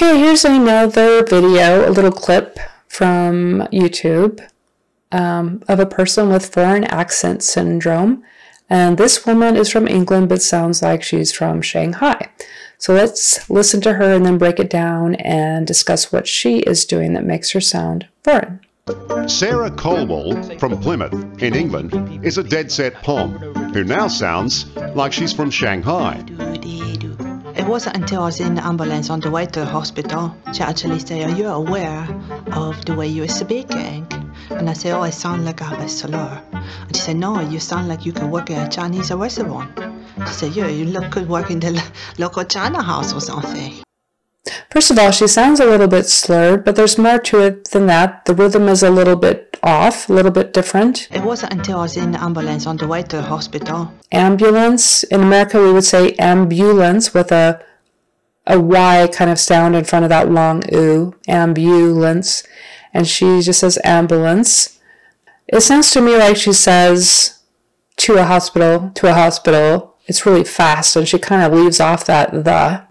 Okay, here's another video, a little clip from YouTube um, of a person with foreign accent syndrome. And this woman is from England but sounds like she's from Shanghai. So let's listen to her and then break it down and discuss what she is doing that makes her sound foreign. Sarah Colwell from Plymouth in England is a dead set Pom who now sounds like she's from Shanghai. Wasn't until I was in the ambulance on the way to the hospital she actually said, Are you aware of the way you're speaking? And I said, Oh, I sound like I have a slur. And she said, No, you sound like you can work in a Chinese restaurant. She said, Yeah, you look good working the local China house or something. First of all, she sounds a little bit slurred, but there's more to it than that. The rhythm is a little bit off, a little bit different. It wasn't until I was in the ambulance on the way to the hospital. Ambulance. In America, we would say ambulance with a a Y kind of sound in front of that long oo. Ambulance. And she just says ambulance. It sounds to me like she says to a hospital, to a hospital. It's really fast, and she kind of leaves off that the.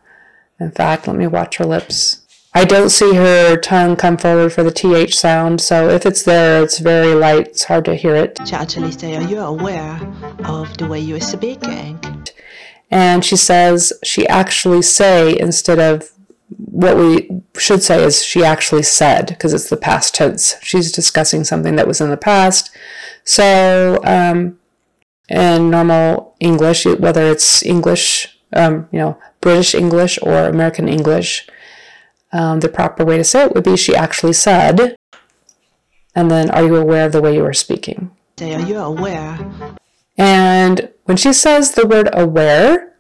In fact, let me watch her lips. I don't see her tongue come forward for the TH sound, so if it's there, it's very light. It's hard to hear it. She actually said, Are you aware of the way you're speaking? And she says she actually say instead of what we should say is she actually said because it's the past tense. She's discussing something that was in the past. So, um, in normal English, whether it's English, um, you know, British English or American English, um, the proper way to say it would be she actually said. And then, are you aware of the way you are speaking? Say, Are you aware? And when she says the word aware,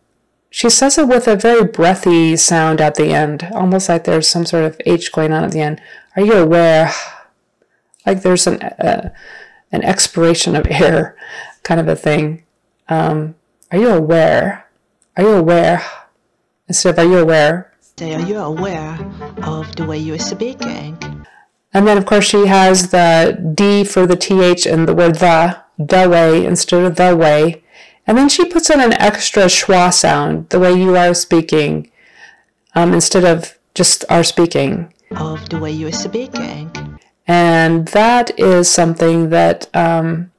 she says it with a very breathy sound at the end, almost like there's some sort of H going on at the end. Are you aware? Like there's an uh, an expiration of air, kind of a thing. Um, are you aware? Are you aware? Instead of are you aware? Say, Are you aware of the way you're speaking? And then, of course, she has the D for the TH and the word the, the way instead of the way. And then she puts in an extra schwa sound, the way you are speaking, um, instead of just are speaking. Of the way you're speaking. And that is something that um,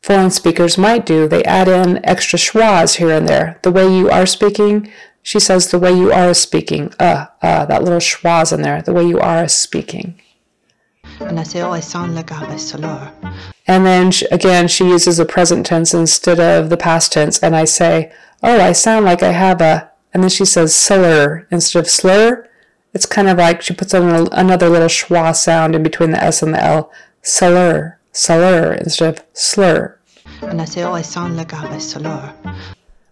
foreign speakers might do. They add in extra schwas here and there. The way you are speaking, she says the way you are speaking. Uh, uh, that little schwas in there. The way you are speaking. And I say, oh, I sound like slur. And then she, again, she uses the present tense instead of the past tense. And I say, oh, I sound like I have a. And then she says slur instead of slur. It's kind of like she puts on a, another little schwa sound in between the S and the L. Slur, slur instead of slur. And I say, oh, I sound like I have a slur.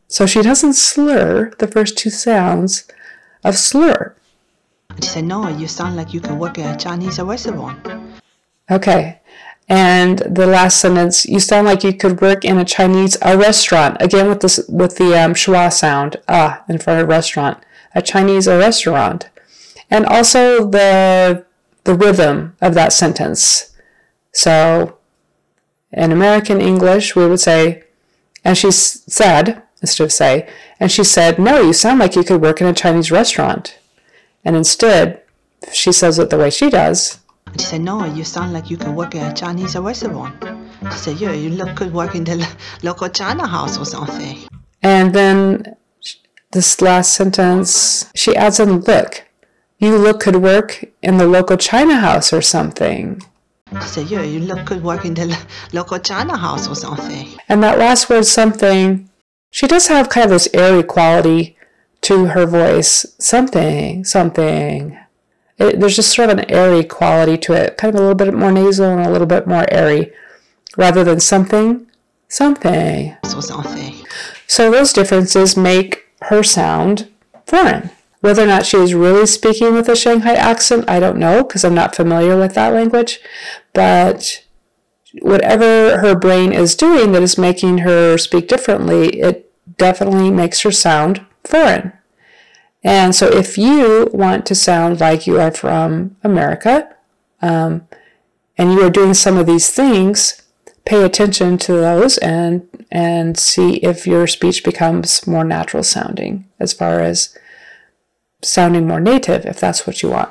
So she doesn't slur the first two sounds of slur. She said, no, you sound like you can work at a Chinese restaurant. Okay. And the last sentence, you sound like you could work in a Chinese a restaurant. Again with this with the um, schwa sound, ah, in front of restaurant. A Chinese a restaurant. And also the the rhythm of that sentence. So in American English, we would say, and she said, instead of say, and she said, No, you sound like you could work in a Chinese restaurant. And instead, she says it the way she does. She said, No, you sound like you could work at a Chinese restaurant. She said, Yeah, you look could work in the local China house or something. And then this last sentence, she adds in look. You look could work in the local China house or something. She said, Yeah, you look good working the local China house or something. And that last word, something, she does have kind of this airy quality to her voice. Something, something. It, there's just sort of an airy quality to it, kind of a little bit more nasal and a little bit more airy, rather than something, something. So something. So those differences make her sound foreign. Whether or not she is really speaking with a Shanghai accent, I don't know because I'm not familiar with that language. But whatever her brain is doing that is making her speak differently, it definitely makes her sound foreign. And so if you want to sound like you are from America um, and you are doing some of these things, pay attention to those and and see if your speech becomes more natural sounding as far as sounding more native if that's what you want.